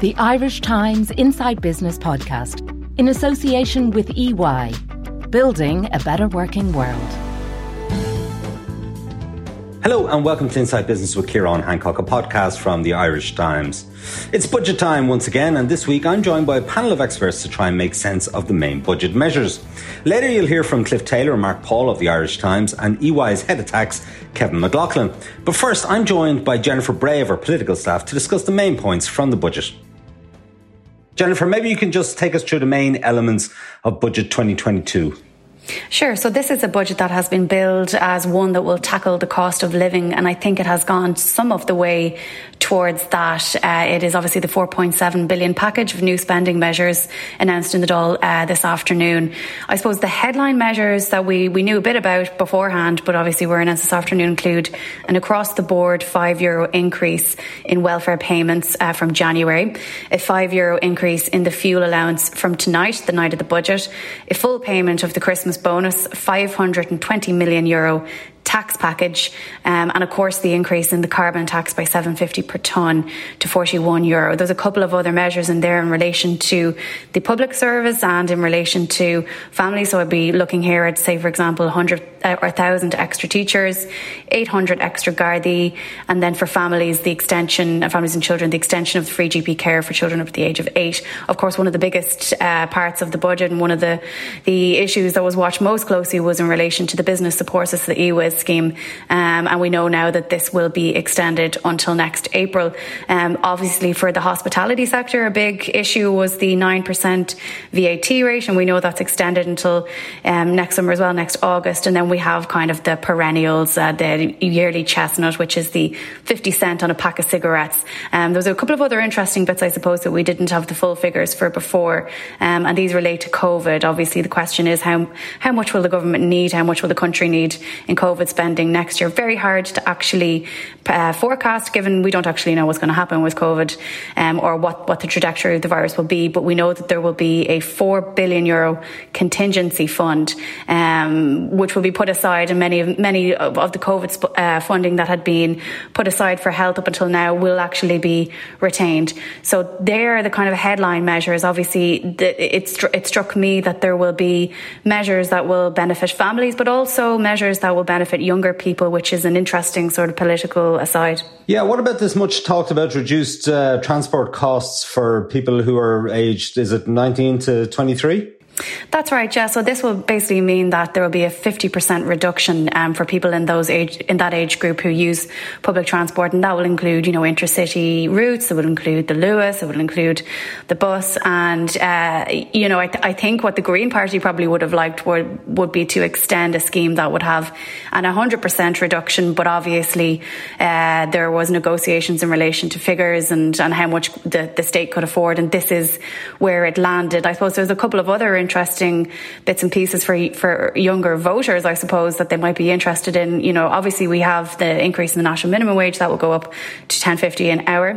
the Irish Times Inside Business podcast, in association with EY, building a better working world. Hello and welcome to Inside Business with Ciarán Hancock, a podcast from the Irish Times. It's budget time once again, and this week I'm joined by a panel of experts to try and make sense of the main budget measures. Later you'll hear from Cliff Taylor and Mark Paul of the Irish Times and EY's head of tax, Kevin McLaughlin. But first, I'm joined by Jennifer Bray of our political staff to discuss the main points from the budget. Jennifer, maybe you can just take us through the main elements of Budget 2022. Sure. So this is a budget that has been billed as one that will tackle the cost of living, and I think it has gone some of the way towards that. Uh, it is obviously the 4.7 billion package of new spending measures announced in the Dáil uh, this afternoon. I suppose the headline measures that we, we knew a bit about beforehand, but obviously were announced this afternoon include an across the board five euro increase in welfare payments uh, from January, a five euro increase in the fuel allowance from tonight, the night of the budget, a full payment of the Christmas bonus, 520 million euro tax package, um, and of course the increase in the carbon tax by 750 per tonne to 41 euro. There's a couple of other measures in there in relation to the public service and in relation to families. So I'd be looking here at, say, for example, 100 uh, or 1,000 extra teachers, 800 extra Gardaí, and then for families, the extension, uh, families and children, the extension of the free GP care for children up to the age of eight. Of course, one of the biggest uh, parts of the budget and one of the, the issues that was watched most closely was in relation to the business support system, the EWSS scheme. Um, and we know now that this will be extended until next April. Um, obviously, for the hospitality sector, a big issue was the 9% VAT rate, and we know that's extended until um, next summer as well, next August. And then we have kind of the perennials, uh, the yearly chestnut, which is the 50 cent on a pack of cigarettes. Um, there was a couple of other interesting bits, I suppose, that we didn't have the full figures for before, um, and these relate to COVID. Obviously, the question is how, how much will the government need, how much will the country need in COVID spending next year. Very hard to actually uh, forecast, given we don't actually know what's going to happen with COVID um, or what, what the trajectory of the virus will be. But we know that there will be a four billion euro contingency fund, um, which will be put aside, and many of many of, the COVID uh, funding that had been put aside for health up until now will actually be retained. So there are the kind of headline measures. Obviously, it, it struck me that there will be measures that will benefit families, but also measures that will benefit younger people, which is an interesting sort of political aside. Yeah, what about this much talked about reduced uh, transport costs for people who are aged, is it 19 to 23? That's right, yeah. So this will basically mean that there will be a 50% reduction um, for people in those age in that age group who use public transport, and that will include, you know, intercity routes. It will include the Luas. It will include the bus, and uh, you know, I, th- I, think what the Green Party probably would have liked would would be to extend a scheme that would have an 100% reduction, but obviously uh, there was negotiations in relation to figures and and how much the, the state could afford, and this is where it landed. I suppose there's a couple of other interesting bits and pieces for for younger voters, I suppose, that they might be interested in. You know, obviously we have the increase in the national minimum wage that will go up to ten fifty an hour,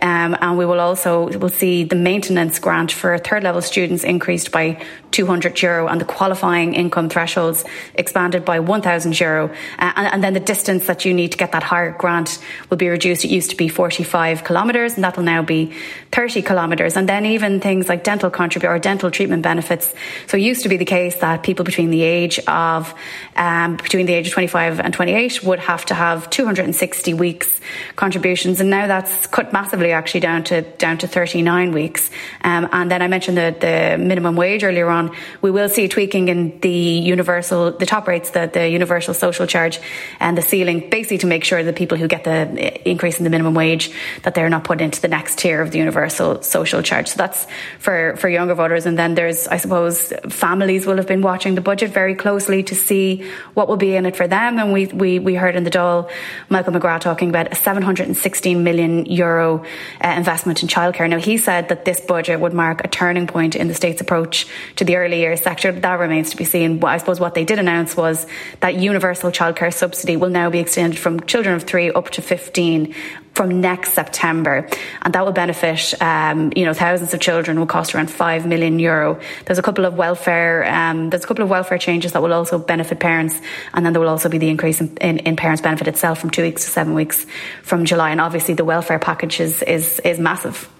um, and we will also will see the maintenance grant for third level students increased by two hundred euro, and the qualifying income thresholds expanded by one thousand euro, uh, and, and then the distance that you need to get that higher grant will be reduced. It used to be forty five kilometres, and that will now be thirty kilometres, and then even things like dental contribute or dental treatment benefits so it used to be the case that people between the age of um, between the age of 25 and 28 would have to have 260 weeks contributions, and now that's cut massively actually down to down to 39 weeks. Um, and then I mentioned the, the minimum wage earlier on. We will see tweaking in the universal the top rates, the, the universal social charge, and the ceiling, basically to make sure that people who get the increase in the minimum wage that they're not put into the next tier of the universal social charge. So that's for for younger voters, and then there's I suppose suppose families will have been watching the budget very closely to see what will be in it for them. And we, we, we heard in the Dáil Michael McGrath talking about a 716 million euro uh, investment in childcare. Now, he said that this budget would mark a turning point in the state's approach to the early years sector. That remains to be seen. I suppose what they did announce was that universal childcare subsidy will now be extended from children of three up to 15 from next September, and that will benefit um, you know thousands of children. Will cost around five million euro. There's a couple of welfare um, there's a couple of welfare changes that will also benefit parents, and then there will also be the increase in, in, in, parents' benefit itself from two weeks to seven weeks from July. And obviously, the welfare package is is, is massive.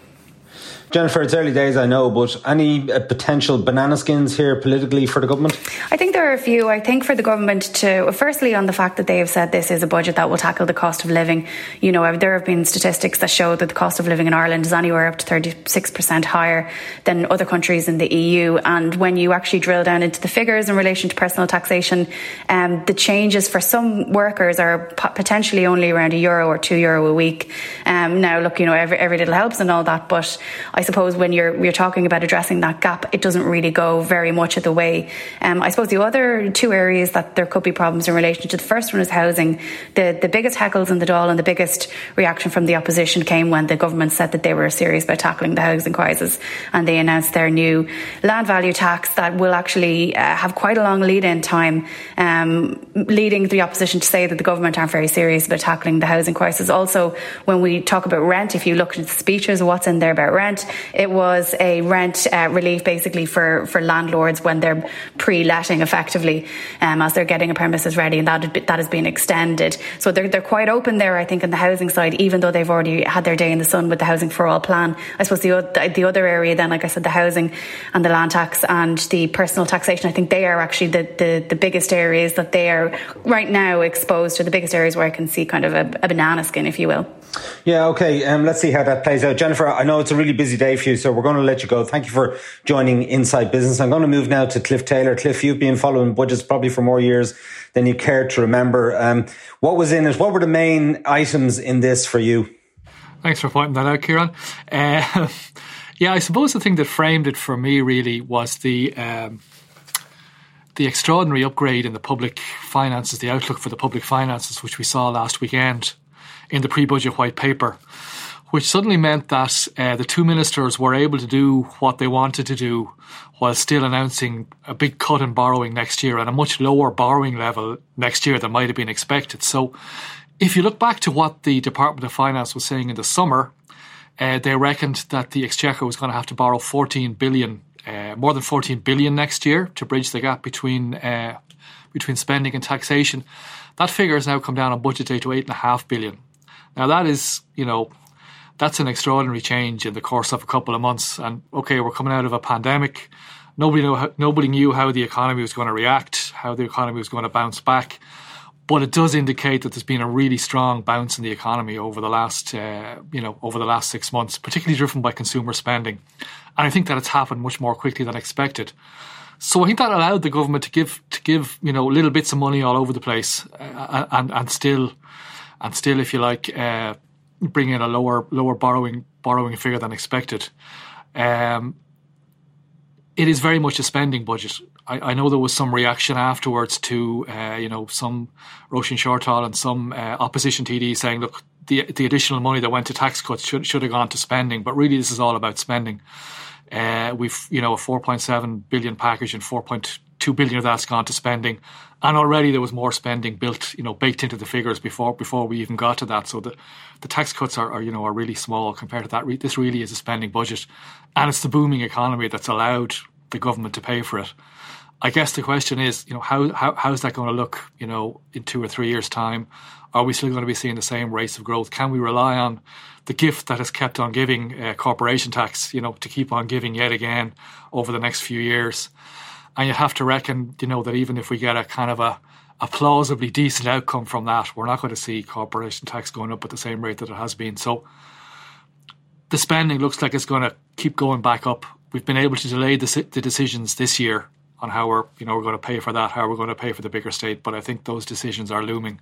Jennifer, it's early days, I know, but any uh, potential banana skins here politically for the government? I think there are a few. I think for the government to, firstly, on the fact that they have said this is a budget that will tackle the cost of living. You know, there have been statistics that show that the cost of living in Ireland is anywhere up to 36% higher than other countries in the EU. And when you actually drill down into the figures in relation to personal taxation, um, the changes for some workers are potentially only around a euro or two euro a week. Um, now, look, you know, every, every little helps and all that, but I suppose when you're you're talking about addressing that gap, it doesn't really go very much of the way. Um, I suppose the other two areas that there could be problems in relation to the first one is housing. The the biggest heckles in the Dáil and the biggest reaction from the opposition came when the government said that they were serious about tackling the housing crisis, and they announced their new land value tax that will actually uh, have quite a long lead-in time, um, leading the opposition to say that the government aren't very serious about tackling the housing crisis. Also, when we talk about rent, if you look at the speeches, what's in there about rent, it was a rent uh, relief basically for, for landlords when they're pre-letting effectively um, as they're getting a premises ready and that, that has been extended. So they're, they're quite open there, I think, on the housing side, even though they've already had their day in the sun with the Housing for All plan. I suppose the, the other area then, like I said, the housing and the land tax and the personal taxation, I think they are actually the, the, the biggest areas that they are right now exposed to, the biggest areas where I can see kind of a, a banana skin, if you will. Yeah, okay. Um, let's see how that plays out. Jennifer, I know it's a really busy day for you, so we're going to let you go. Thank you for joining Inside Business. I'm going to move now to Cliff Taylor. Cliff, you've been following budgets probably for more years than you care to remember. Um, what was in it? What were the main items in this for you? Thanks for pointing that out, Ciarán. Uh, yeah, I suppose the thing that framed it for me really was the um, the extraordinary upgrade in the public finances, the outlook for the public finances, which we saw last weekend in the pre-budget white paper, which suddenly meant that uh, the two ministers were able to do what they wanted to do while still announcing a big cut in borrowing next year and a much lower borrowing level next year than might have been expected. So, if you look back to what the Department of Finance was saying in the summer, uh, they reckoned that the Exchequer was going to have to borrow 14 billion, uh, more than 14 billion next year to bridge the gap between uh, between spending and taxation. That figure has now come down on budget day to eight and a half billion. Now that is, you know, that's an extraordinary change in the course of a couple of months. And okay, we're coming out of a pandemic. Nobody knew how, nobody knew how the economy was going to react, how the economy was going to bounce back. But it does indicate that there's been a really strong bounce in the economy over the last, uh, you know, over the last six months, particularly driven by consumer spending. And I think that it's happened much more quickly than expected. So I think that allowed the government to give to give you know little bits of money all over the place, uh, and and still and still, if you like, uh, bring in a lower lower borrowing borrowing figure than expected. Um, it is very much a spending budget. I, I, know there was some reaction afterwards to, uh, you know, some Róisín Shortall and some uh, opposition TD saying, look, the the additional money that went to tax cuts should should have gone to spending, but really this is all about spending. Uh, we've you know a 4.7 billion package and 4.2 billion of that's gone to spending and already there was more spending built, you know, baked into the figures before before we even got to that. So the the tax cuts are, are you know are really small compared to that. This really is a spending budget, and it's the booming economy that's allowed the government to pay for it. I guess the question is, you know, how, how how's that going to look, you know, in two or three years' time? Are we still going to be seeing the same rates of growth? Can we rely on the gift that has kept on giving uh, corporation tax, you know, to keep on giving yet again over the next few years? And you have to reckon, you know, that even if we get a kind of a, a plausibly decent outcome from that, we're not going to see corporation tax going up at the same rate that it has been. So the spending looks like it's going to keep going back up. We've been able to delay the, the decisions this year on how we're, you know, we're going to pay for that, how we're going to pay for the bigger state. But I think those decisions are looming,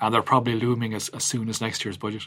and they're probably looming as, as soon as next year's budget.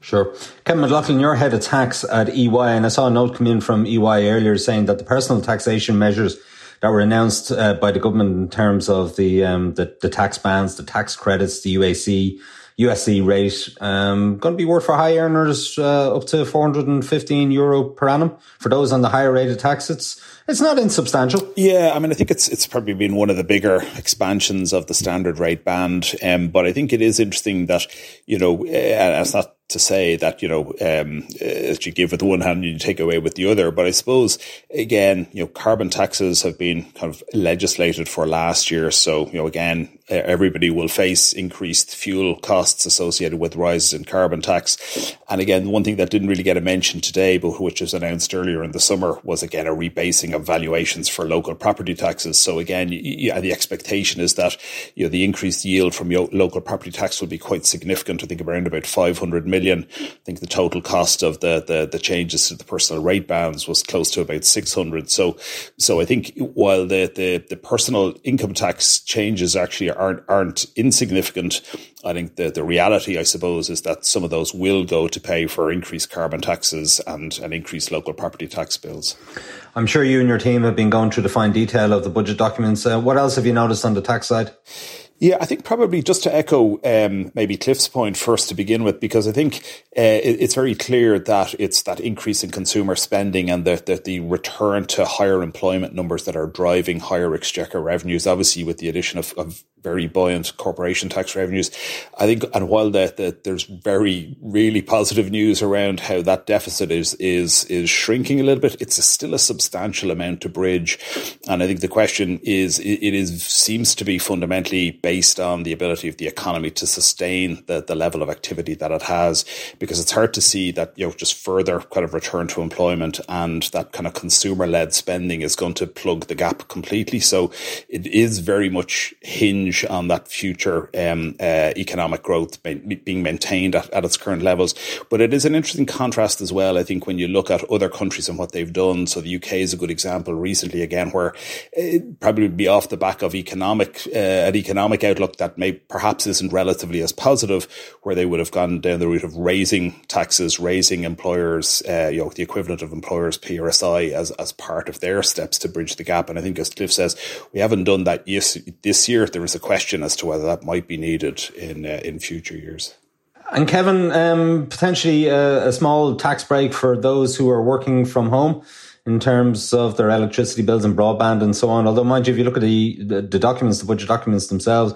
Sure. Kevin McLaughlin, you're head of tax at EY, and I saw a note come in from EY earlier saying that the personal taxation measures that were announced uh, by the government in terms of the, um, the, the tax bans, the tax credits, the UAC, USC rate, um, going to be worth for high earners uh, up to 415 euro per annum for those on the higher rated taxes. It's it's not insubstantial. Yeah, I mean, I think it's it's probably been one of the bigger expansions of the standard rate band. Um, but I think it is interesting that you know, uh, it's not to say that you know um, as you give with one hand you take away with the other. But i suppose again you know carbon taxes have been kind of legislated for last year. So you know again Uh, everybody will face increased fuel costs associated with rises in carbon tax. And again, one thing that didn't really get a mention today, but which was announced earlier in the summer, was again a rebasing of valuations for local property taxes. So again, yeah, uh, the expectation is that you know the increased yield from your local property tax will be quite significant. I think around about 500 million. I think the total cost of the the, the changes to the personal rate bands was close to about 600. So so I think while the the, the personal income tax changes actually aren't aren't insignificant. I think the the reality, I suppose, is that some of those will go to pay for increased carbon taxes and, and increased local property tax bills. I'm sure you and your team have been going through the fine detail of the budget documents. Uh, what else have you noticed on the tax side? Yeah, I think probably just to echo um, maybe Cliff's point first to begin with, because I think uh, it, it's very clear that it's that increase in consumer spending and the, the, the return to higher employment numbers that are driving higher exchequer revenues. Obviously, with the addition of, of very buoyant corporation tax revenues. I think, and while that, that there's very really positive news around how that deficit is is is shrinking a little bit, it's a, still a substantial amount to bridge. And I think the question is, it is seems to be fundamentally based on the ability of the economy to sustain the the level of activity that it has, because it's hard to see that you know just further kind of return to employment and that kind of consumer led spending is going to plug the gap completely. So it is very much hinge on that future um, uh, economic growth being maintained at, at, its current levels. But it is an interesting contrast as well, I think, when you look at other countries and what they've done. So the UK is a good example recently, again, where it probably would be off the back of economic, uh, an economic outlook that may perhaps isn't relatively as positive, where they would have gone down the route of raising taxes, raising employers, uh, you know, the equivalent of employers' PRSI as, as part of their steps to bridge the gap. And I think, as Cliff says, we haven't done that this year. There is a question as to whether that might be needed in uh, in future years. And Kevin, um, potentially a, a, small tax break for those who are working from home in terms of their electricity bills and broadband and so on. Although, mind you, if you look at the, the, the documents, the budget documents themselves,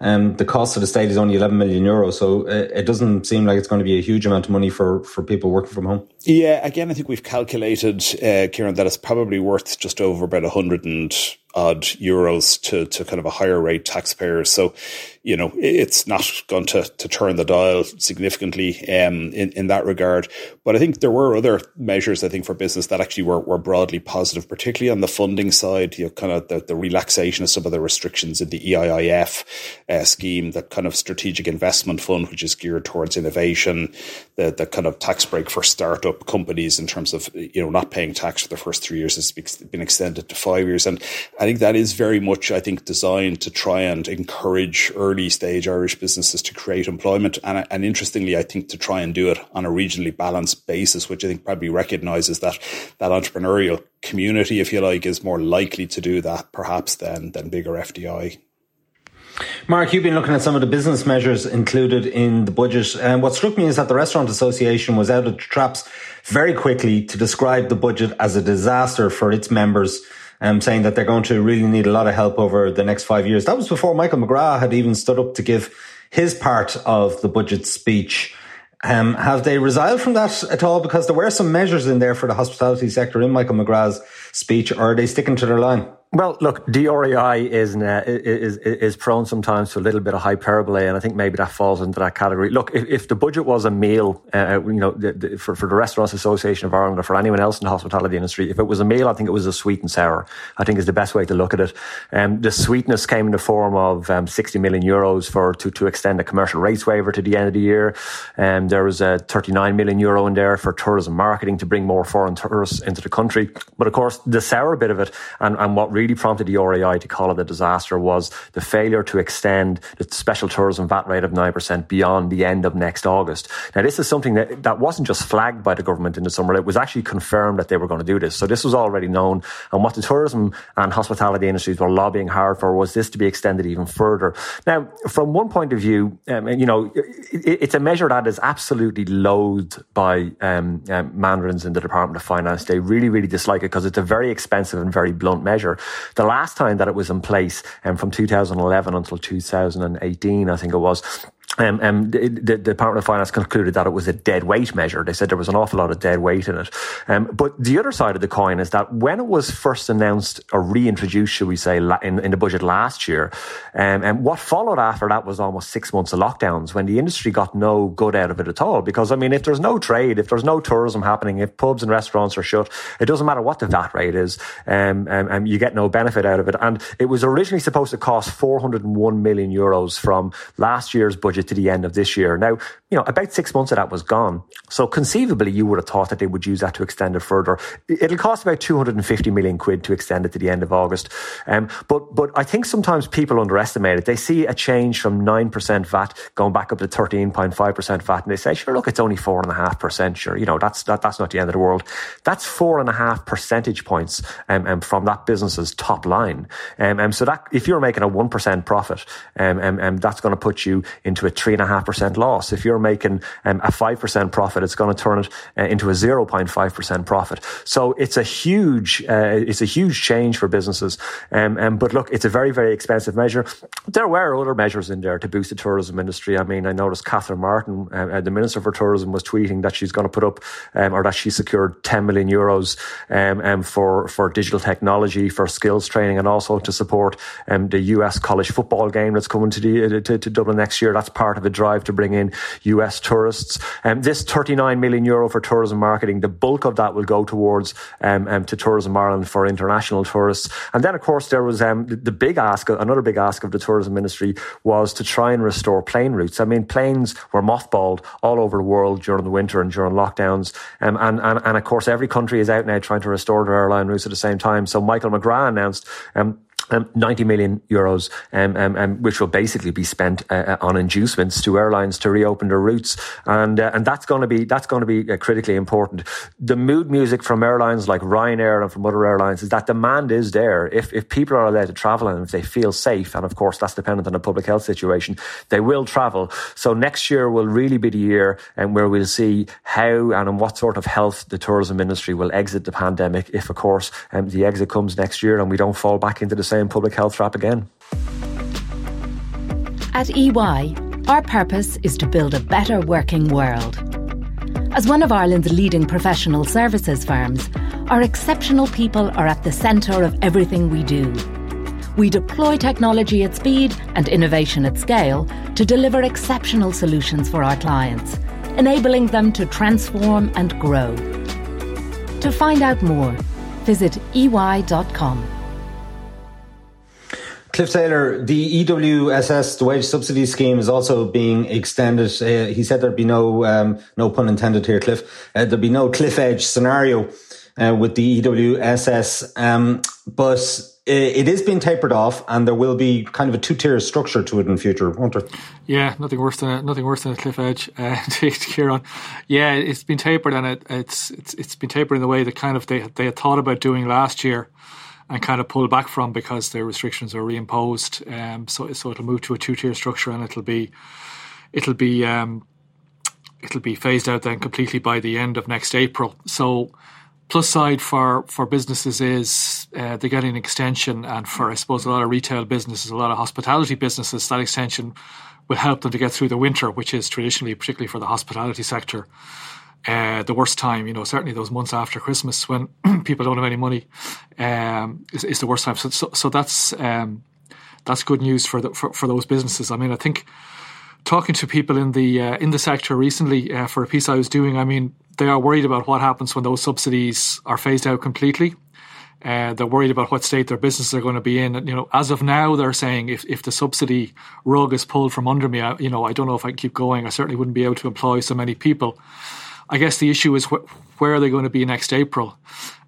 um, the cost of the state is only 11 million euros. So uh, it doesn't seem like it's going to be a huge amount of money for, for people working from home. Yeah, again, I think we've calculated, uh, Ciarán, that it's probably worth just over about 100 and odd euros to, to kind of a higher rate taxpayer. So, you know, it's not going to, to turn the dial significantly um, in, in that regard. But I think there were other measures, I think, for business that actually were, were broadly positive, particularly on the funding side, you know, kind of the, the relaxation of some of the restrictions in the EIIS uh, scheme, the kind of strategic investment fund, which is geared towards innovation, the, the kind of tax break for startup companies in terms of, you know, not paying tax for the first three years has been extended to five years. And I think that is very much, I think, designed to try and encourage early stage Irish businesses to create employment. And, and interestingly, I think to try and do it on a regionally balanced basis, which I think probably recognises that that entrepreneurial community, if you like, is more likely to do that perhaps than than bigger FDI. Mark, you've been looking at some of the business measures included in the budget. And what struck me is that the Restaurant Association was out of traps very quickly to describe the budget as a disaster for its members um, saying that they're going to really need a lot of help over the next five years. That was before Michael McGrath had even stood up to give his part of the budget speech. Um, have they resiled from that at all? Because there were some measures in there for the hospitality sector in Michael McGrath's speech, or are they sticking to their line? Well, look, the RAI is, uh, is is prone sometimes to a little bit of hyperbole, and I think maybe that falls into that category. Look, if, if the budget was a meal, uh, you know, the, the, for for the Restaurants Association of Ireland or for anyone else in the hospitality industry, if it was a meal, I think it was a sweet and sour. I think is the best way to look at it. Um, the sweetness came in the form of um, 60 million euros for to to extend a commercial rates waiver to the end of the year. Um, there was a 39 million euro in there for tourism marketing to bring more foreign tourists into the country. But of course, the sour bit of it, and and what really prompted the RAI to call it a disaster was the failure to extend the special tourism VAT rate of 9% beyond the end of next August. Now, this is something that, that wasn't just flagged by the government in the summer, it was actually confirmed that they were going to do this. So this was already known. And what the tourism and hospitality industries were lobbying hard for was this to be extended even further. Now, from one point of view, um, you know, it, it's a measure that is absolutely loathed by um, um, mandarins in the Department of Finance. They really, really dislike it because it's a very expensive and very blunt measure. The last time that it was in place, um, from 2011 until 2018, I think it was, um, um, the, Department of Finance concluded that it was a dead weight measure. They said there was an awful lot of dead weight in it. Um, but the other side of the coin is that when it was first announced or reintroduced, should we say, in, in the budget last year, um, and what followed after that was almost six months of lockdowns when the industry got no good out of it at all. Because, I mean, if there's no trade, if there's no tourism happening, if pubs and restaurants are shut, it doesn't matter what the VAT rate is, um, um, um, you get no benefit out of it. And it was originally supposed to cost 401 million euros from last year's budget to the end of this year. Now, you know, about six months of that was gone. So conceivably, you would have thought that they would use that to extend it further. It'll cost about 250 million quid to extend it to the end of August. Um, but, but I think sometimes people underestimate it. They see a change from 9% VAT going back up to 13.5% VAT and they say, sure, look, it's only 4.5%. Sure, you know, that's, that, that's not the end of the world. That's four and a half percentage points um, um, from that business's top line. Um, um, so that if you're making a 1% profit, um, um, um, that's going to put you into a 3.5% loss. If you're making um, a 5% profit, it's going to turn it uh, into a 0.5% profit. So it's a huge, uh, it's a huge change for businesses. Um, um, but look, it's a very, very expensive measure. There were other measures in there to boost the tourism industry. I mean, I noticed Catherine Martin, uh, uh the Minister for Tourism, was tweeting that she's going to put up, um, or that she secured 10 million euros um, um, for, for digital technology, for skills training, and also to support um, the US college football game that's coming to, the, uh, to, to Dublin next year. That's part of a drive to bring in US tourists. Um, this 39 million euro for tourism marketing, the bulk of that will go towards um, um, to Tourism Ireland for international tourists. And then, of course, there was um, the, the big ask, another big ask of the tourism industry was to try and restore plane routes. I mean, planes were mothballed all over the world during the winter and during lockdowns. Um, and, and, and of course, every country is out now trying to restore their airline routes at the same time. So Michael McGrath announced um, um, 90 million euros, um, um, um, which will basically be spent uh, uh, on inducements to airlines to reopen their routes, and uh, and that's going to be that's going to be uh, critically important. The mood music from airlines like Ryanair and from other airlines is that demand is there. If if people are allowed to travel and if they feel safe, and of course that's dependent on the public health situation, they will travel. So next year will really be the year and um, where we'll see how and in what sort of health the tourism industry will exit the pandemic. If of course um, the exit comes next year and we don't fall back into the same public health trap again. At EY, our purpose is to build a better working world. As one of Ireland's leading professional services firms, our exceptional people are at the centre of everything we do. We deploy technology at speed and innovation at scale to deliver exceptional solutions for our clients, enabling them to transform and grow. To find out more, visit ey.com. Cliff Taylor, the EWSS, the wage subsidy scheme, is also being extended. Uh, he said there'd be no, um, no pun intended here, Cliff. Uh, there'd be no cliff edge scenario uh, with the EWSS, um, but it is being tapered off, and there will be kind of a two-tier structure to it in future, won't there? Yeah, nothing worse than a, nothing worse than a cliff edge. Uh, Ciarán, yeah, it's been tapered, and it, it's it's it's been tapered in the way that kind of they they had thought about doing last year and kind of pull back from because the restrictions are reimposed. Um, so so it'll move to a two tier structure and it'll be it'll be um, it'll be phased out then completely by the end of next April. So plus side for for businesses is uh, they're getting an extension, and for I suppose a lot of retail businesses, a lot of hospitality businesses, that extension will help them to get through the winter, which is traditionally, particularly for the hospitality sector, uh, the worst time, you know, certainly those months after Christmas when people don't have any money, um, is, is, the worst time. So, so, so that's um, that's good news for, the, for for those businesses. I mean, I think talking to people in the uh, in the sector recently uh, for a piece I was doing, I mean, they are worried about what happens when those subsidies are phased out completely. Uh, they're worried about what state their businesses are going to be in. And, you know, as of now, they're saying if, if the subsidy rug is pulled from under me, I, you know, I don't know if I can keep going. I certainly wouldn't be able to employ so many people. I guess the issue is wh- where are they going to be next April?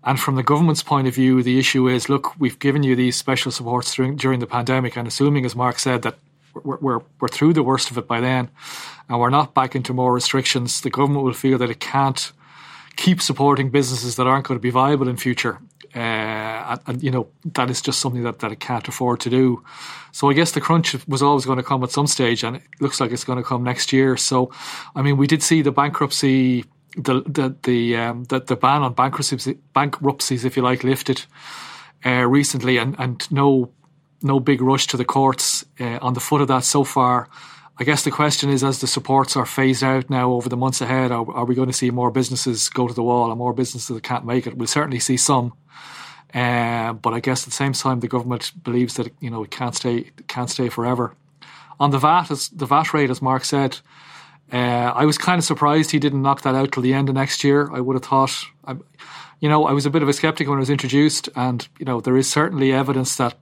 And from the government's point of view, the issue is look, we've given you these special supports during, during the pandemic, and assuming, as Mark said, that we're, we're, we're through the worst of it by then, and we're not back into more restrictions, the government will feel that it can't keep supporting businesses that aren't going to be viable in future. Uh, and, you know that is just something that, that it can't afford to do. So I guess the crunch was always going to come at some stage, and it looks like it's going to come next year. So, I mean, we did see the bankruptcy, the the the um, the, the ban on bankruptcies, bankruptcies, if you like, lifted uh, recently, and and no no big rush to the courts uh, on the foot of that so far. I guess the question is, as the supports are phased out now over the months ahead, are, are we going to see more businesses go to the wall and more businesses that can't make it? We'll certainly see some. Uh, but I guess at the same time, the government believes that you know it can't stay can't stay forever. On the VAT, as the VAT rate, as Mark said, uh, I was kind of surprised he didn't knock that out till the end of next year. I would have thought, I, you know, I was a bit of a skeptic when it was introduced, and you know, there is certainly evidence that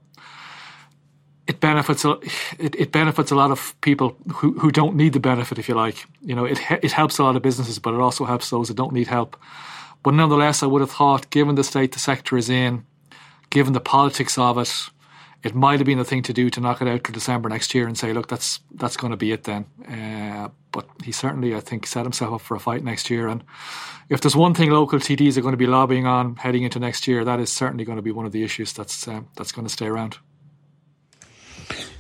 it benefits it, it benefits a lot of people who, who don't need the benefit, if you like. You know, it it helps a lot of businesses, but it also helps those that don't need help. But nonetheless, I would have thought, given the state the sector is in, given the politics of it, it might have been the thing to do to knock it out to December next year and say, look, that's that's going to be it then. Uh, but he certainly, I think, set himself up for a fight next year. And if there's one thing local TDs are going to be lobbying on heading into next year, that is certainly going to be one of the issues that's uh, that's going to stay around.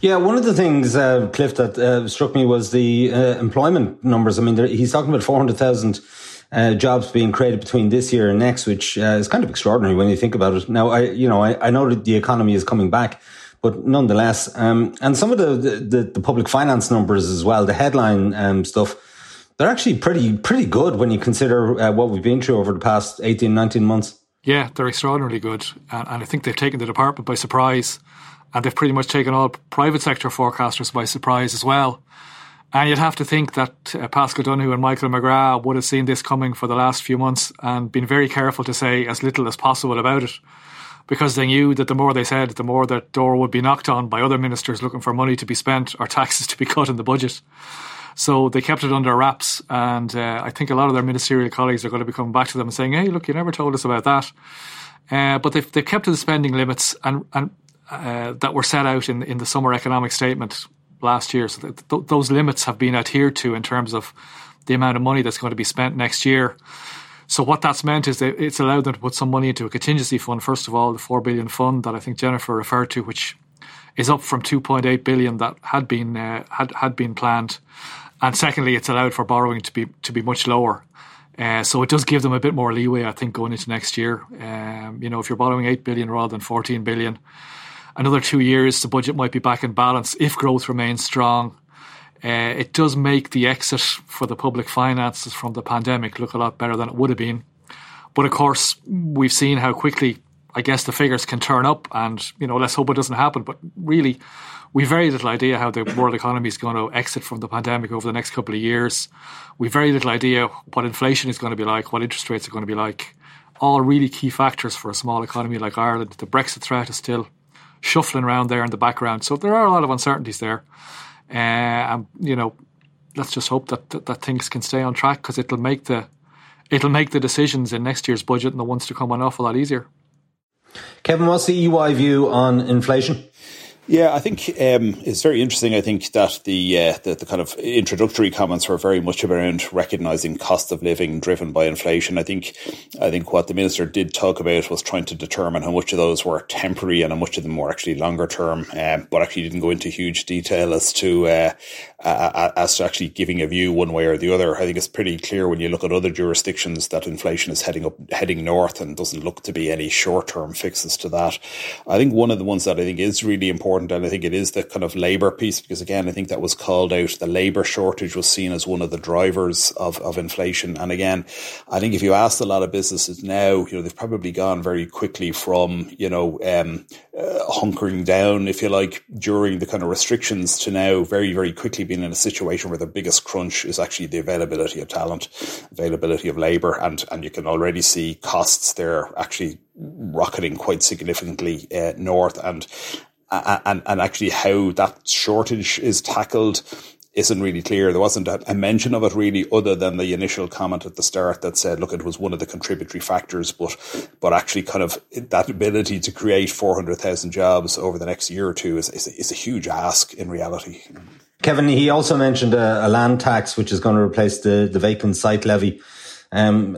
Yeah, one of the things, uh, Cliff, that uh, struck me was the uh, employment numbers. I mean, there, he's talking about 400,000 uh, jobs being created between this year and next, which uh, is kind of extraordinary when you think about it. Now, I, you know, I, I know that the economy is coming back, but nonetheless, um, and some of the, the, the, public finance numbers as well, the headline um, stuff, they're actually pretty, pretty good when you consider uh, what we've been through over the past 18, 19 months. Yeah, they're extraordinarily good. And, and I think they've taken the department by surprise and they've pretty much taken all private sector forecasters by surprise as well. And you'd have to think that uh, Paschal Donohoe and Michael McGrath would have seen this coming for the last few months and been very careful to say as little as possible about it because they knew that the more they said, the more that door would be knocked on by other ministers looking for money to be spent or taxes to be cut in the budget. So they kept it under wraps, and uh, I think a lot of their ministerial colleagues are going to be coming back to them and saying, "Hey, look, you never told us about that." Uh, but they've, they've kept to the spending limits, and, and uh, that were set out in, in the summer economic statement last year. So th- those limits have been adhered to in terms of the amount of money that's going to be spent next year. So what that's meant is that it's allowed them to put some money into a contingency fund. First of all, the four billion fund that I think Jennifer referred to, which is up from 2.8 billion that had been uh, had had been planned, and secondly, it's allowed for borrowing to be to be much lower. Uh, so it does give them a bit more leeway, I think, going into next year. Um, you know, if you're borrowing eight billion rather than 14 billion, another two years, the budget might be back in balance if growth remains strong. Uh, it does make the exit for the public finances from the pandemic look a lot better than it would have been. But of course, we've seen how quickly, I guess, the figures can turn up, and you know, let's hope it doesn't happen. But really, we've very little idea how the world economy is going to exit from the pandemic over the next couple of years. We've very little idea what inflation is going to be like, what interest rates are going to be like. All really key factors for a small economy like Ireland. The Brexit threat is still shuffling around there in the background. So there are a lot of uncertainties there. Uh, and, you know, let's just hope that, that, that things can stay on track because it'll make the it'll make the decisions in next year's budget and the ones to come an awful lot easier. Kevin, what's the EY view on inflation? Yeah, I think um, it's very interesting. I think that the, uh, the, the kind of introductory comments were very much around recognizing cost of living driven by inflation. I think I think what the minister did talk about was trying to determine how much of those were temporary and how much of them were actually longer term. Um, but actually didn't go into huge detail as to uh, as to actually giving a view one way or the other. I think it's pretty clear when you look at other jurisdictions that inflation is heading up, heading north, and doesn't look to be any short term fixes to that. I think one of the ones that I think is really important important. And I think it is the kind of labour piece, because again, I think that was called out. The labour shortage was seen as one of the drivers of, of inflation. And again, I think if you ask a lot of businesses now, you know, they've probably gone very quickly from, you know, um, uh, hunkering down, if you like, during the kind of restrictions to now very, very quickly being in a situation where the biggest crunch is actually the availability of talent, availability of labour. And, and you can already see costs there actually rocketing quite significantly uh, north. And and, and actually how that shortage is tackled isn't really clear. There wasn't a, mention of it really, other than the initial comment at the start that said, "Look, it was one of the contributory factors," but but actually, kind of that ability to create four hundred thousand jobs over the next year or two is is, is a huge ask in reality. Kevin, he also mentioned a, a land tax, which is going to replace the the vacant site levy. Um,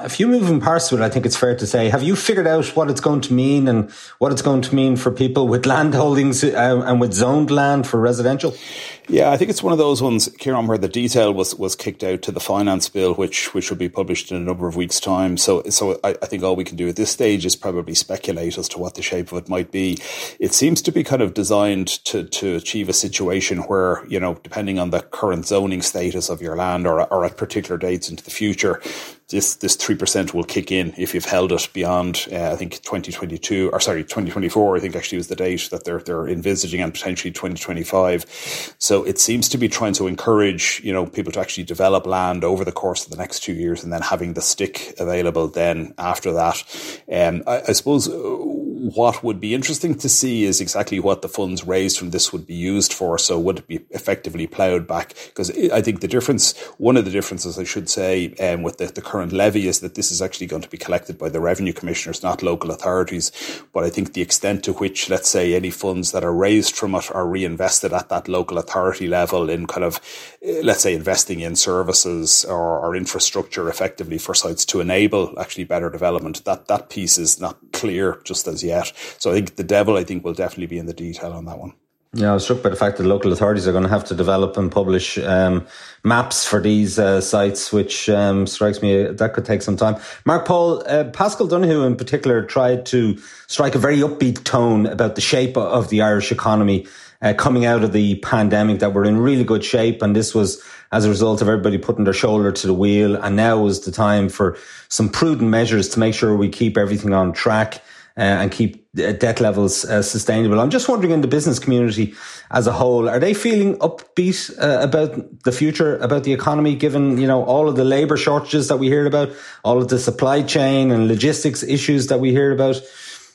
a few moving parts I think it's fair to say. Have you figured out what it's going to mean and what it's going to mean for people with land holdings uh, and with zoned land for residential? Yeah, I think it's one of those ones, Ciarán, where the detail was, was kicked out to the finance bill, which which will be published in a number of weeks' time. So so I, I think all we can do at this stage is probably speculate as to what the shape of it might be. It seems to be kind of designed to to achieve a situation where, you know, depending on the current zoning status of your land or, or at particular dates into the future, this this three percent will kick in if you've held it beyond uh, I think 2022 or sorry 2024 I think actually was the date that they're they're envisaging and potentially 2025 so it seems to be trying to encourage you know people to actually develop land over the course of the next two years and then having the stick available then after that. Um, I, I suppose what would be interesting to see is exactly what the funds raised from this would be used for. So would it be effectively ploughed back? Because I think the difference, one of the differences I should say, um, with the, the current levy is that this is actually going to be collected by the revenue commissioners, not local authorities. But I think the extent to which, let's say, any funds that are raised from it are reinvested at that local authority level in kind of, eh, let's say, investing in services or, or infrastructure effectively for sites to enable actually better development. That that piece is not clear just as yet yet. So I think the devil, I think, will definitely be in the detail on that one. Yeah, I was struck by the fact that local authorities are going to have to develop and publish um, maps for these uh, sites, which um, strikes me uh, that could take some time. Mark Paul, uh, Paschal Donohoe in particular tried to strike a very upbeat tone about the shape of the Irish economy uh, coming out of the pandemic, that we're in really good shape. And this was as a result of everybody putting their shoulder to the wheel. And now is the time for some prudent measures to make sure we keep everything on track and keep uh, debt levels uh, sustainable. I'm just wondering in the business community as a whole, are they feeling upbeat uh, about the future, about the economy, given, you know, all of the labor shortages that we hear about, all of the supply chain and logistics issues that we hear about?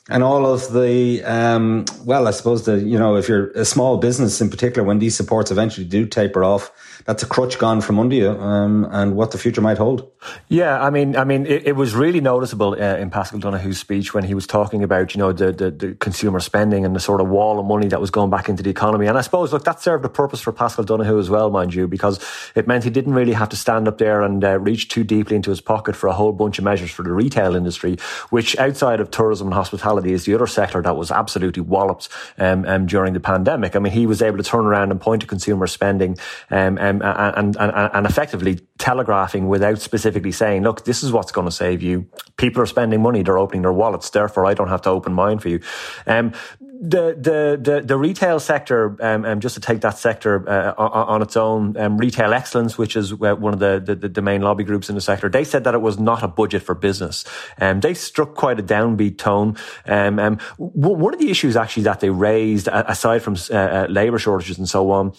And all of the um, well, I suppose the you know if you're a small business in particular, when these supports eventually do taper off, that's a crutch gone from under you, um, and what the future might hold. Yeah, I mean, I mean, it, it was really noticeable uh, in Paschal Donohoe's speech when he was talking about you know the, the, the consumer spending and the sort of wall of money that was going back into the economy, and I suppose look that served a purpose for Paschal Donohoe as well, mind you, because it meant he didn't really have to stand up there and uh, reach too deeply into his pocket for a whole bunch of measures for the retail industry, which outside of tourism and hospitality is the other sector that was absolutely walloped um, um, during the pandemic. I mean, he was able to turn around and point to consumer spending um, um and, and, and effectively telegraphing without specifically saying, look, this is what's going to save you. People are spending money. They're opening their wallets. Therefore, I don't have to open mine for you. Um, the, the, the, the retail sector, um, um, just to take that sector uh, on, on, its own, um, Retail Excellence, which is uh, one of the, the, the, main lobby groups in the sector, they said that it was not a budget for business. Um, they struck quite a downbeat tone. Um, um, one of the issues actually that they raised, aside from uh, uh labour shortages and so on,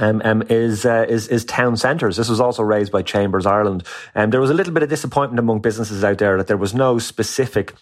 um, um, is, uh, is is town centres. This was also raised by Chambers Ireland, and um, there was a little bit of disappointment among businesses out there that there was no specific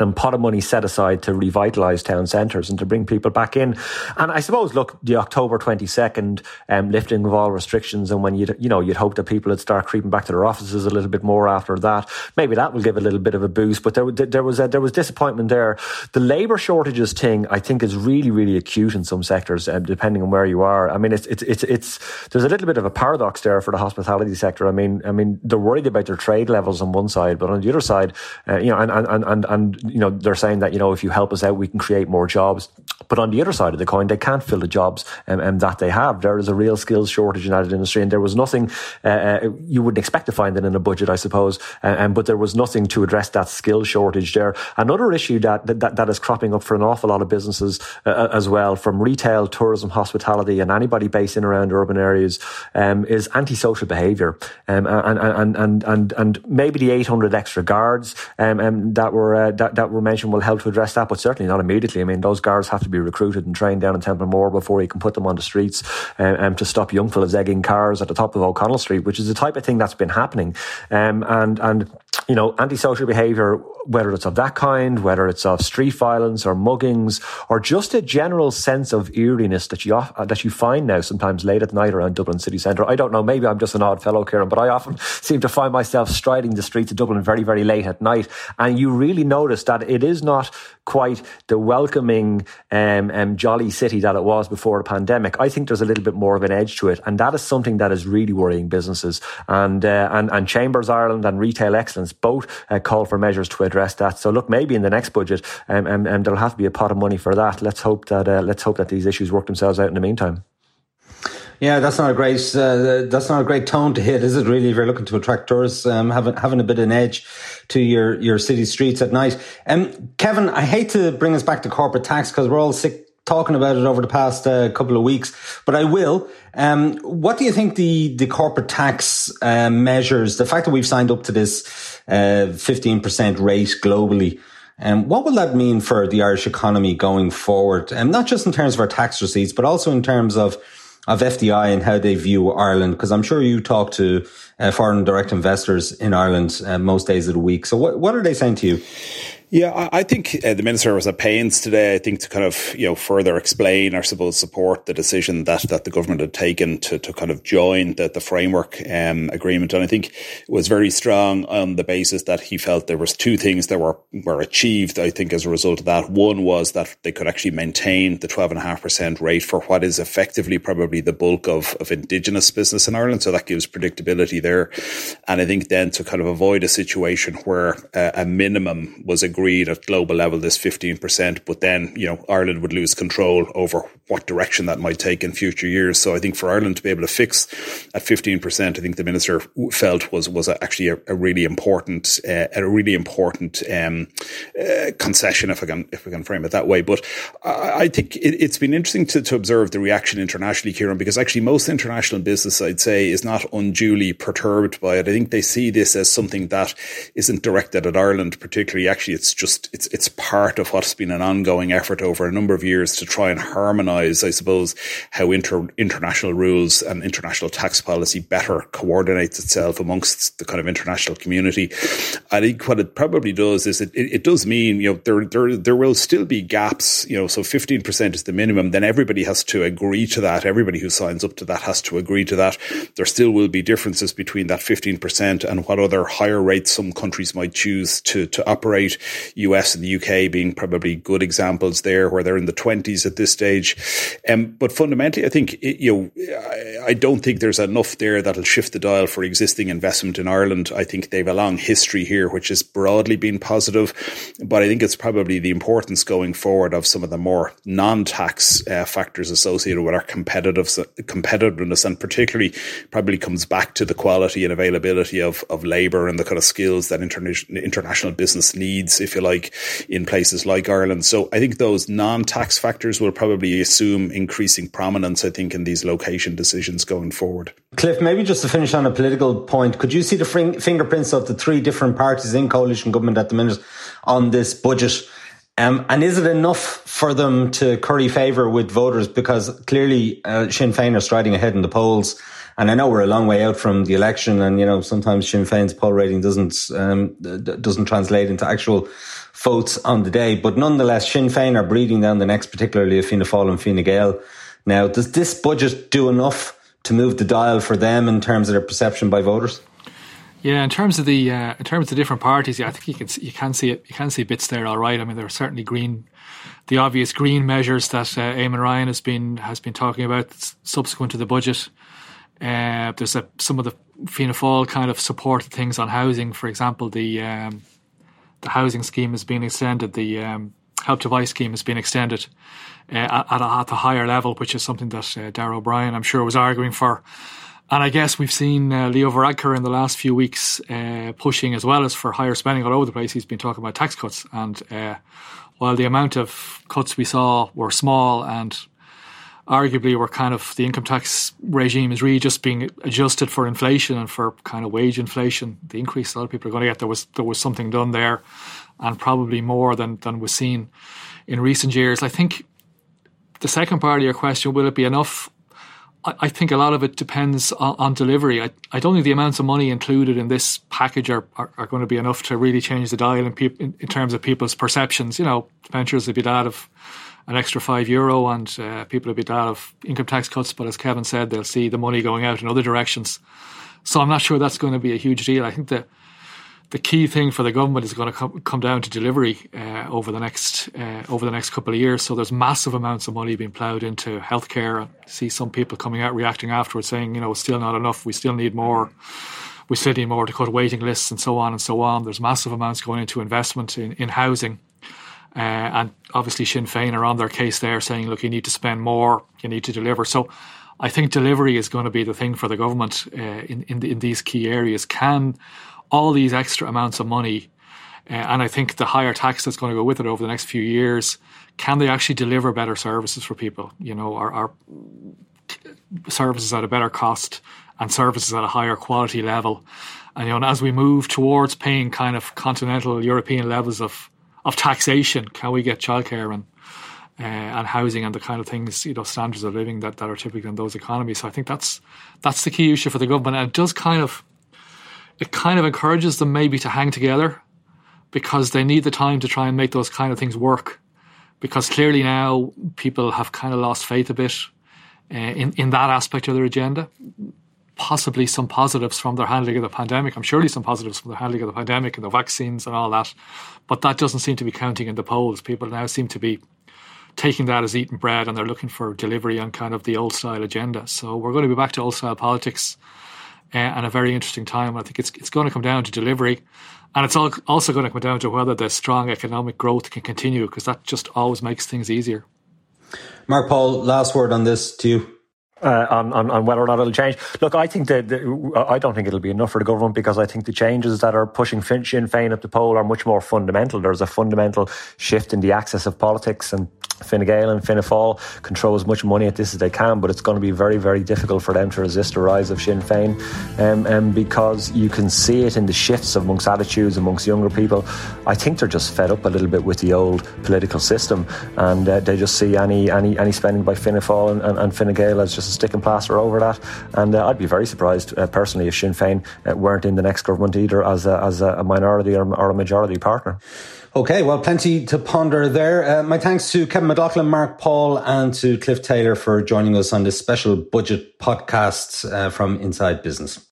and pot of money set aside to revitalise town centres and to bring people back in. And I suppose, look, the October 22nd um, lifting of all restrictions and when you'd, you know, you'd hope that people would start creeping back to their offices a little bit more after that. Maybe that will give a little bit of a boost, but there, there was, a, there was disappointment there. The labour shortages thing, I think is really, really acute in some sectors, um, depending on where you are. I mean, it's, it's, it's, it's, there's a little bit of a paradox there for the hospitality sector. I mean, I mean, they're worried about their trade levels on one side, but on the other side, uh, you know, and, and, and, and, you know, they're saying that, you know, if you help us out, we can create more jobs. But on the other side of the coin, they can't fill the jobs um, um, that they have. There is a real skills shortage in that industry, and there was nothing uh, uh, you wouldn't expect to find it in a budget, I suppose. Uh, um, but there was nothing to address that skill shortage there. Another issue that that, that is cropping up for an awful lot of businesses uh, uh, as well, from retail, tourism, hospitality, and anybody based in around urban areas, um, is antisocial behaviour, um, and, and and and and maybe the 800 extra guards um, um, that were uh, that that were mentioned will help to address that, but certainly not immediately. I mean, those guards have to be recruited and trained down in Templemore before you can put them on the streets um, um, to stop young fellas egging cars at the top of O'Connell Street, which is the type of thing that's been happening. Um, and and you know, antisocial behaviour, whether it's of that kind, whether it's of street violence or muggings, or just a general sense of eeriness that you uh, that you find now sometimes late at night around Dublin city centre. I don't know, maybe I'm just an odd fellow, Ciarán, but I often seem to find myself striding the streets of Dublin very, very late at night, and you really notice that it is not quite the welcoming, um, um, jolly city that it was before the pandemic. I think there's a little bit more of an edge to it, and that is something that is really worrying businesses and uh, and and Chambers Ireland and Retail Excellence both uh, call for measures to address that. So look, maybe in the next budget, um, um, um, there'll have to be a pot of money for that. Let's hope that uh, let's hope that these issues work themselves out in the meantime. Yeah, that's not a great uh, that's not a great tone to hit, is it? Really, if you're looking to attract tourists, um, having having a bit of an edge to your your city streets at night. Um, Kevin, I hate to bring us back to corporate tax because we're all sick talking about it over the past uh, couple of weeks, but I will. Um, what do you think the the corporate tax uh, measures, the fact that we've signed up to this uh, fifteen percent rate globally? Um, what will that mean for the Irish economy going forward? And not just in terms of our tax receipts, but also in terms of of FDI and how they view Ireland? Because I'm sure you talk to uh, foreign direct investors in Ireland uh, most days of the week. So what, what are they saying to you? Yeah, I think uh, the minister was at pains today. I think to kind of you know further explain or suppose support the decision that that the government had taken to, to kind of join the, the framework um, agreement, and I think it was very strong on the basis that he felt there was two things that were were achieved. I think as a result of that, one was that they could actually maintain the twelve and a half percent rate for what is effectively probably the bulk of of indigenous business in Ireland, so that gives predictability there, and I think then to kind of avoid a situation where uh, a minimum was agreed agreed at global level this 15%, but then, you know, Ireland would lose control over what direction that might take in future years. So I think for Ireland to be able to fix at 15%, I think the minister felt was, was actually a, a really important, uh, a really important, um, uh, concession, if I can, if I can frame it that way. But I, I think it, has been interesting to, to observe the reaction internationally, Ciarán, because actually most international business, I'd say, is not unduly perturbed by it. I think they see this as something that isn't directed at Ireland particularly. Actually, it's it's just it's it's part of what's been an ongoing effort over a number of years to try and harmonise, I suppose, how inter, international rules and international tax policy better coordinates itself amongst the kind of international community. I think what it probably does is it, it, it does mean you know there there there will still be gaps. You know, so fifteen percent is the minimum. Then everybody has to agree to that. Everybody who signs up to that has to agree to that. There still will be differences between that fifteen percent and what other higher rates some countries might choose to to operate. US and the UK being probably good examples there, where they're in the twenties at this stage. Um, but fundamentally, I think it, you know, I, I, don't think there's enough there that'll shift the dial for existing investment in Ireland. I think they've a long history here, which has broadly been positive, but I think it's probably the importance going forward of some of the more non-tax uh, factors associated with our competitive competitiveness, and particularly probably comes back to the quality and availability of of labour and the kind of skills that interna- international business needs if you like, in places like Ireland. So I think those non-tax factors will probably assume increasing prominence, I think, in these location decisions going forward. Cliff, maybe just to finish on a political point, could you see the fingerprints of the three different parties in coalition government at the minute on this budget? Um, and is it enough for them to curry favour with voters? Because clearly uh, Sinn Féin are striding ahead in the polls. And I know we're a long way out from the election, and you know sometimes Sinn Féin's poll rating doesn't um, doesn't translate into actual votes on the day. But nonetheless, Sinn Féin are breathing down the necks, particularly of Fianna Fáil and Fine Gael. Now, does this budget do enough to move the dial for them in terms of their perception by voters? Yeah, in terms of the uh, in terms of the different parties, yeah, I think you can you can see it. You can see bits there, all right. I mean, there are certainly green, the obvious green measures that uh, Eamon Ryan has been has been talking about subsequent to the budget. Uh, there's a, some of the Fianna Fáil kind of supported things on housing. For example, the um, the housing scheme has been extended. The um, help to buy scheme has been extended uh, at, a, at higher level, which is something that uh, Darragh O'Brien, I'm sure, was arguing for. And I guess we've seen uh, Leo Varadkar in the last few weeks uh, pushing as well as for higher spending all over the place. He's been talking about tax cuts. And uh, while the amount of cuts we saw were small and arguably we're kind of the income tax regime is really just being adjusted for inflation and for kind of wage inflation. The increase a lot of people are going to get there was there was something done there, and probably more than than was seen in recent years. I think the second part of your question will it be enough? I, think a lot of it depends on, delivery. I, I, don't think the amounts of money included in this package are, are, are going to be enough to really change the dial in, peop, in, in terms of people's perceptions. You know, ventures would be that of an extra five euro, and uh, people will be glad of income tax cuts. But as Kevin said, they'll see the money going out in other directions. So I'm not sure that's going to be a huge deal. I think the the key thing for the government is going to come, down to delivery uh, over the next uh, over the next couple of years. So there's massive amounts of money being ploughed into healthcare. I see some people coming out reacting afterwards, saying, you know, it's still not enough. We still need more. We still need more to cut waiting lists and so on and so on. There's massive amounts going into investment in, in housing. Uh, and obviously, Sinn Féin are on their case there, saying, "Look, you need to spend more, you need to deliver." So, I think delivery is going to be the thing for the government uh, in in, in, these key areas. Can all these extra amounts of money, uh, and I think the higher tax that's going to go with it over the next few years, can they actually deliver better services for people? You know, our, our services at a better cost and services at a higher quality level. And you know, and as we move towards paying kind of continental European levels of of taxation, can we get childcare and uh, and housing and the kind of things, you know, standards of living that, that are typical in those economies. So I think that's that's the key issue for the government, and it does kind of it kind of encourages them maybe to hang together because they need the time to try and make those kind of things work. Because clearly now people have kind of lost faith a bit uh, in in that aspect of their agenda possibly some positives from their handling of the pandemic. I'm surely some positives from the handling of the pandemic and the vaccines and all that, but that doesn't seem to be counting in the polls. People now seem to be taking that as eating bread and they're looking for delivery on kind of the old style agenda. So we're going to be back to old style politics uh, and a very interesting time. I think it's it's going to come down to delivery. And it's also going to come down to whether the strong economic growth can continue because that just always makes things easier. Mark Paul, last word on this to you. Uh, on, on, on, whether or not it'll change. Look, I think that, I don't think it'll be enough for the government because I think the changes that are pushing Finch Sinn Féin up the pole are much more fundamental. There's a fundamental shift in the access of politics and Fine Gael and Fianna Fáil control as much money at this as they can, but it's going to be very, very difficult for them to resist the rise of Sinn Féin um, um, because you can see it in the shifts amongst attitudes amongst younger people. I think they're just fed up a little bit with the old political system and uh, they just see any any any spending by Fianna Fáil and, and, and Fine Gael as just a stick and plaster over that. And uh, I'd be very surprised uh, personally if Sinn Féin uh, weren't in the next government either as a, as a minority or, or a majority partner. Okay, well, plenty to ponder there. Uh, my thanks to Kevin McLaughlin, Mark Paul, and to Cliff Taylor for joining us on this special budget podcast uh, from Inside Business.